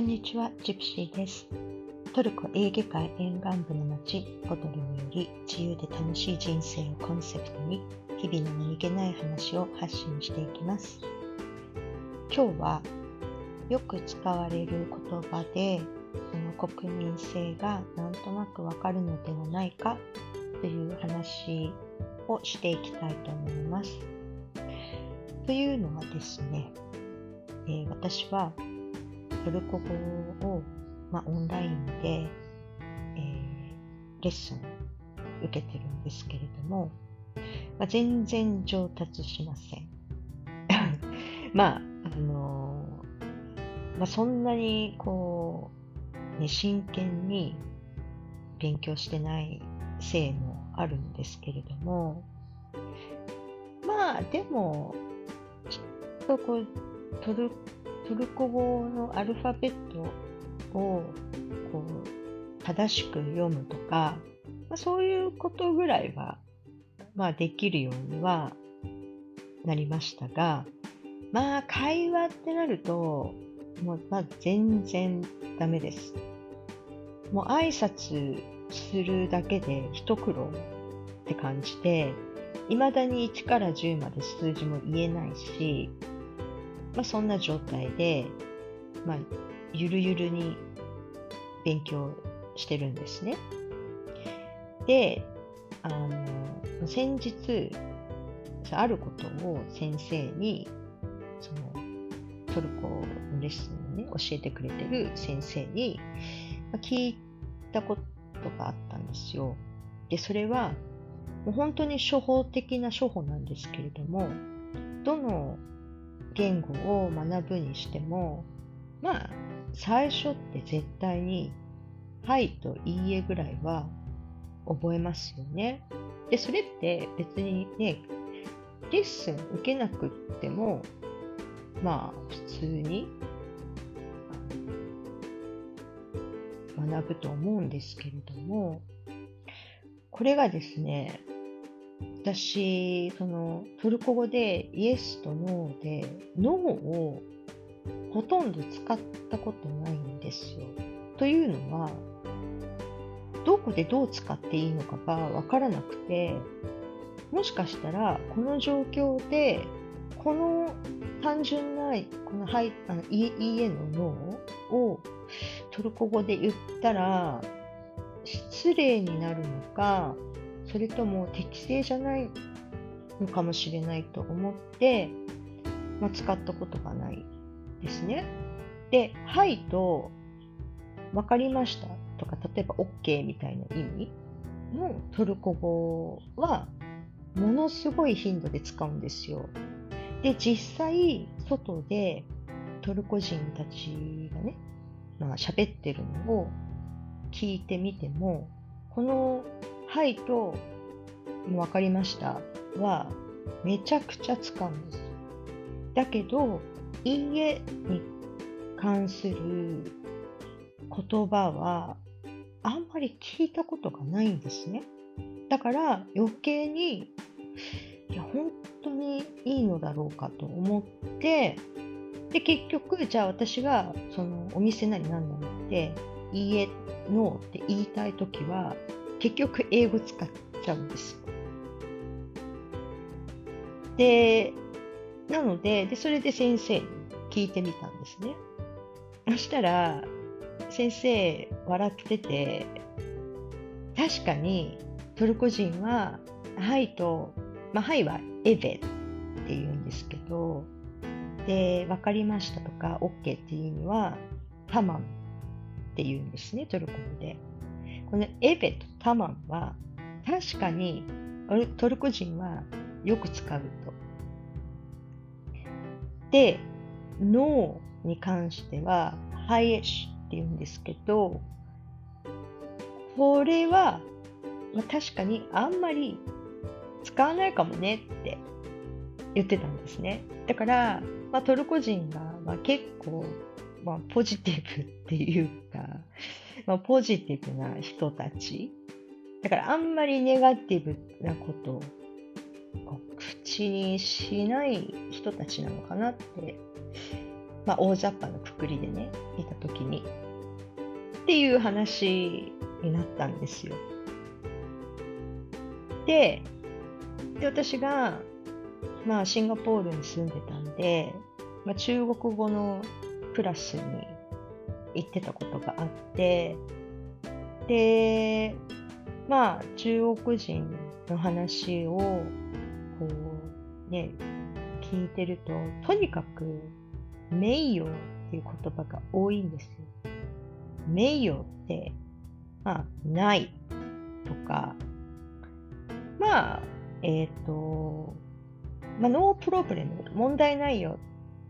こんにちは、ジプシーです。トルコエーゲ海沿岸部の町、ボトルにより自由で楽しい人生をコンセプトに、日々の何気ない話を発信していきます。今日は、よく使われる言葉で、その国民性がなんとなくわかるのではないかという話をしていきたいと思います。というのはですね、えー、私はトルコ語を、まあ、オンラインで、えー、レッスン受けてるんですけれども、まあ、全然上達しません。まあ、あのー、まあ、そんなにこう、ね、真剣に勉強してないせいもあるんですけれども、まあ、でも、きっとこう、トルコトルコ語のアルファベットをこう正しく読むとか、まあ、そういうことぐらいは、まあ、できるようにはなりましたが、まあ、会話ってなると、もう、まあ、全然ダメです。もう挨拶するだけで一苦労って感じで、未だに1から10まで数字も言えないし、まあ、そんな状態で、まあ、ゆるゆるに勉強してるんですね。で、あの、先日、あることを先生に、その、トルコのレッスンをね、教えてくれてる先生に、聞いたことがあったんですよ。で、それは、もう本当に処方的な処方なんですけれども、どの言語を学ぶにしても、まあ、最初って絶対に、はいといいえぐらいは覚えますよね。で、それって別にね、レッスン受けなくっても、まあ、普通に学ぶと思うんですけれども、これがですね、私、そのトルコ語でイエスとノーで、ノーをほとんど使ったことないんですよ。というのは、どこでどう使っていいのかがわからなくて、もしかしたらこの状況で、この単純な、このはいあのいいえのノーをトルコ語で言ったら、失礼になるのか、それとも適正じゃないのかもしれないと思って、まあ、使ったことがないですね。で、はいと、わかりましたとか、例えば OK みたいな意味のトルコ語は、ものすごい頻度で使うんですよ。で、実際、外でトルコ人たちがね、まあ喋ってるのを聞いてみても、このはいと、わかりましたは、めちゃくちゃ使うんです。だけど、いいえに関する言葉は、あんまり聞いたことがないんですね。だから余計に、いや、本当にいいのだろうかと思って、で、結局、じゃあ私が、その、お店なり何なりって、いいえ、ノーって言いたいときは、結局英語使っちゃうんです。で、なので、で、それで先生に聞いてみたんですね。そしたら、先生笑ってて、確かにトルコ人は、はいと、まあ、はいはエベって言うんですけど、で、わかりましたとか、OK っていう意味は、タマンって言うんですね、トルコ語で。このエベとタマンは確かにトルコ人はよく使うと。で、ノーに関してはハイエッシュって言うんですけど、これは、まあ、確かにあんまり使わないかもねって言ってたんですね。だから、まあ、トルコ人が、まあ、結構、まあ、ポジティブっていうか、まあ、ポジティブな人たち。だからあんまりネガティブなことを口にしない人たちなのかなって、まあ、大雑把なくくりでね、いたときに。っていう話になったんですよ。で、で私が、まあ、シンガポールに住んでたんで、まあ、中国語のクラスに行ってたことがあって、で、まあ、中国人の話を、こう、ね、聞いてると、とにかく、名誉っていう言葉が多いんですよ。名誉って、まあ、ないとか、まあ、えっ、ー、と、まあ、ノープロブレム、問題ないよ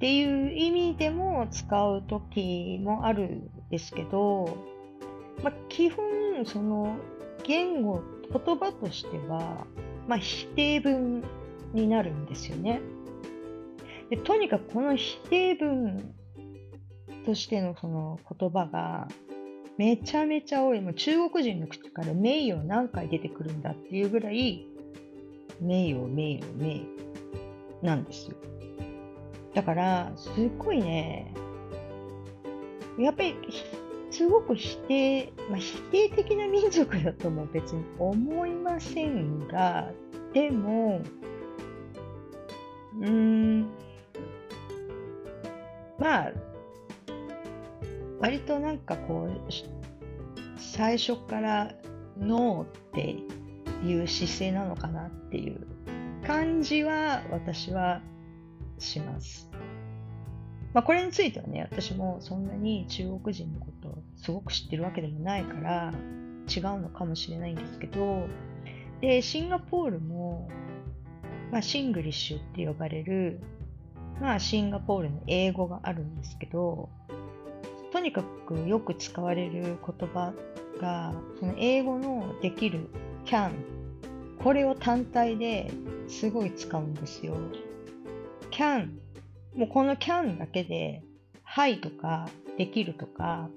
っていう意味でも使う時もあるんですけど、まあ、基本、その、言語、言葉としては、まあ、否定文になるんですよね。でとにかくこの否定文としてのその言葉がめちゃめちゃ多い。もう中国人の口から名誉何回出てくるんだっていうぐらい名誉、名誉、名誉なんですよ。だから、すっごいね、やっぱり、すごく否定、まあ、否定的な民族だとも別に思いませんが、でも、うーん、まあ、割となんかこう、最初からノーっていう姿勢なのかなっていう感じは私はします。まあ、これについてはね、私もそんなに中国人のことをすごく知ってるわけでもないから違うのかもしれないんですけど、で、シンガポールも、まあ、シングリッシュって呼ばれる、まあ、シンガポールの英語があるんですけど、とにかくよく使われる言葉が、その英語のできる can これを単体ですごい使うんですよ。Can もうこの can だけで hi とかできるとか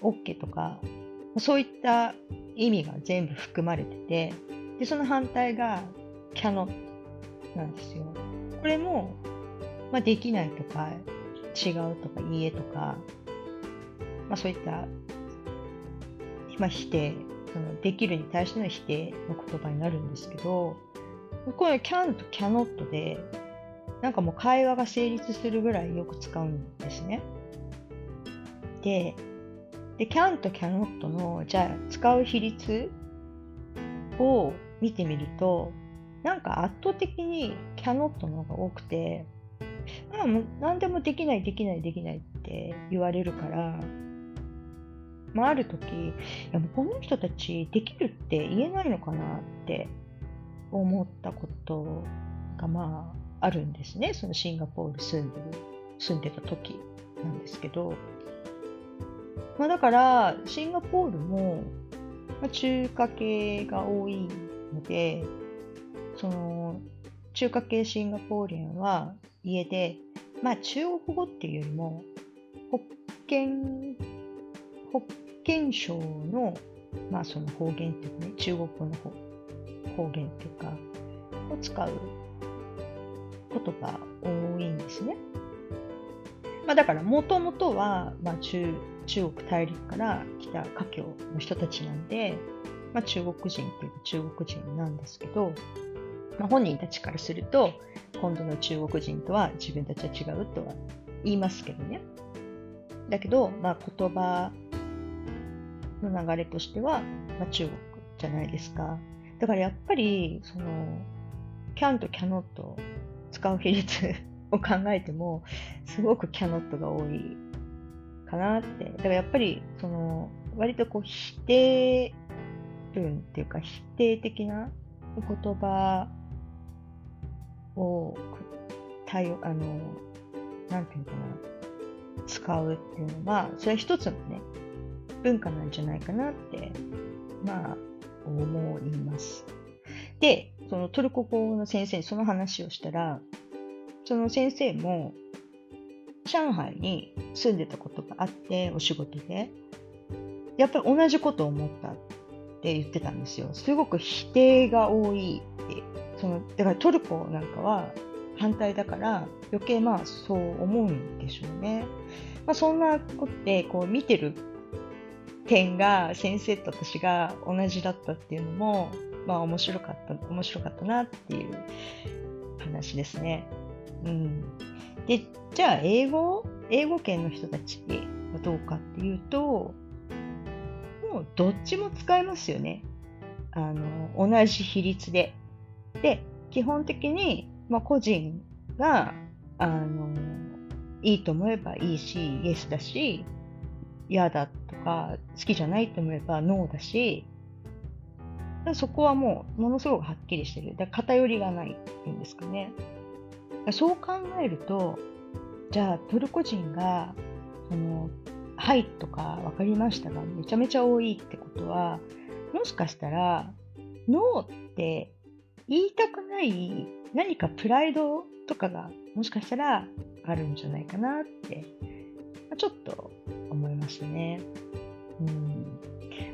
OK とかそういった意味が全部含まれててでその反対が cannot なんですよ。これも、まあ、できないとか違うとかいいえとか、まあ、そういった、まあ、否定そのできるに対しての否定の言葉になるんですけど、これ can と cannot で、なんかもう会話が成立するぐらいよく使うんですね。で、で can と cannot の、じゃあ使う比率を見てみると、なんか圧倒的に cannot の方が多くて、まあもう何でもできない、できない、できないって言われるから、まあ、ある時いやもうこの人たちできるって言えないのかなって思ったことがまああるんですね。そのシンガポール住んでる住んでた時なんですけど、まあ、だからシンガポールも、中華系が多いのでその中華系シンガポーリアンは家で、まあ、中国語っていうよりもホッケンホッ建省の、まあその方言っていうかね、中国語の方方言っていうか、を使うことが多いんですね。まあだからもともとは、まあ中、中国大陸から来た華僑の人たちなんで、まあ中国人っていうか中国人なんですけど、まあ本人たちからすると、今度の中国人とは自分たちは違うとは言いますけどね。だけど、まあ言葉の流れとしては、まあ、中国じゃないですか。だからやっぱり、その、can と cannot 使う比率 を考えても、すごく cannot が多いかなって。だからやっぱり、その、割とこう否定文っていうか否定的な言葉を対応、あの、なんていうのかな、使うっていうのは、それは一つのね、文化なんじゃないかなって、まあ、思います。で、そのトルコ語の先生にその話をしたら、その先生も、上海に住んでたことがあって、お仕事で、やっぱり同じことを思ったって言ってたんですよ。すごく否定が多いって。そのだからトルコなんかは、反対だから余計まあそう思うんでしょうね。まあ、そんなことでこう見てる点が先生と私が同じだったっていうのもまあ面白かった面白かったなっていう話ですね。うん、でじゃあ英語英語圏の人たちはどうかっていうともうどっちも使えますよね。あの同じ比率で。で基本的に、まあ、個人があのいいと思えばいいしイエスだし嫌だとか好きじゃないと思えばノーだしそこはもうものすごくはっきりしてる。だ偏りがないっていうんですかね。そう考えると、じゃあトルコ人が、その、はいとか分かりましたがめちゃめちゃ多いってことは、もしかしたら、ノーって言いたくない何かプライドとかがもしかしたらあるんじゃないかなって、ちょっと思いましたね。うん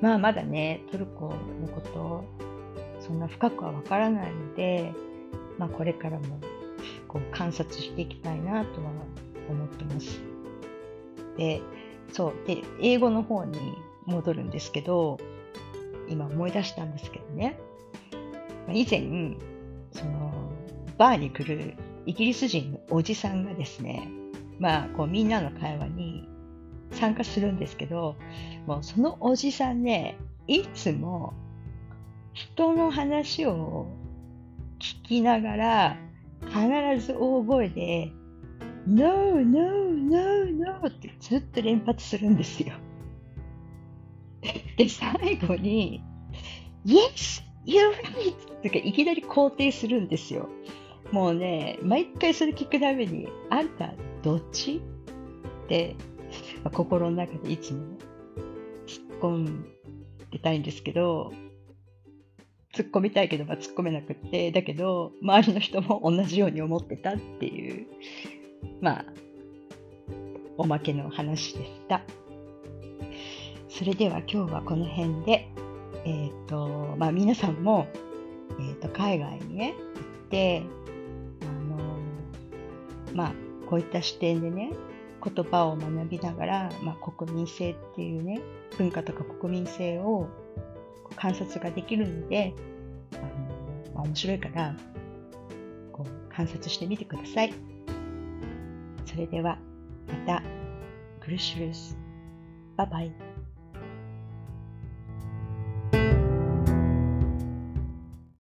まあまだね、トルコのこと、そんな深くはわからないので、まあこれからもこう観察していきたいなとは思ってます。で、そう。で、英語の方に戻るんですけど、今思い出したんですけどね、以前、その、バーに来るイギリス人のおじさんがですね、まあ、こうみんなの会話に参加するんですけど、もうそのおじさんね、いつも人の話を聞きながら、必ず大声で、No, no, no, no ってずっと連発するんですよ。で、最後に、Yes, you're right! ってかいきなり肯定するんですよ。もうね、毎回それ聞くために、あんたどっち？ってまあ、心の中でいつも突っ込んでたいんですけど、突っ込みたいけど、まあ、突っ込めなくって、だけど、周りの人も同じように思ってたっていう、まあ、おまけの話でした。それでは今日はこの辺で、えっ、ー、と、まあ皆さんも、え、ー、と、海外にね、行って、あの、まあ、こういった視点でね、言葉を学びながら、まあ、国民性っていうね文化とか国民性を観察ができるのであの、まあ、面白いからこう観察してみてください。それではまたグルシュルスバイバイ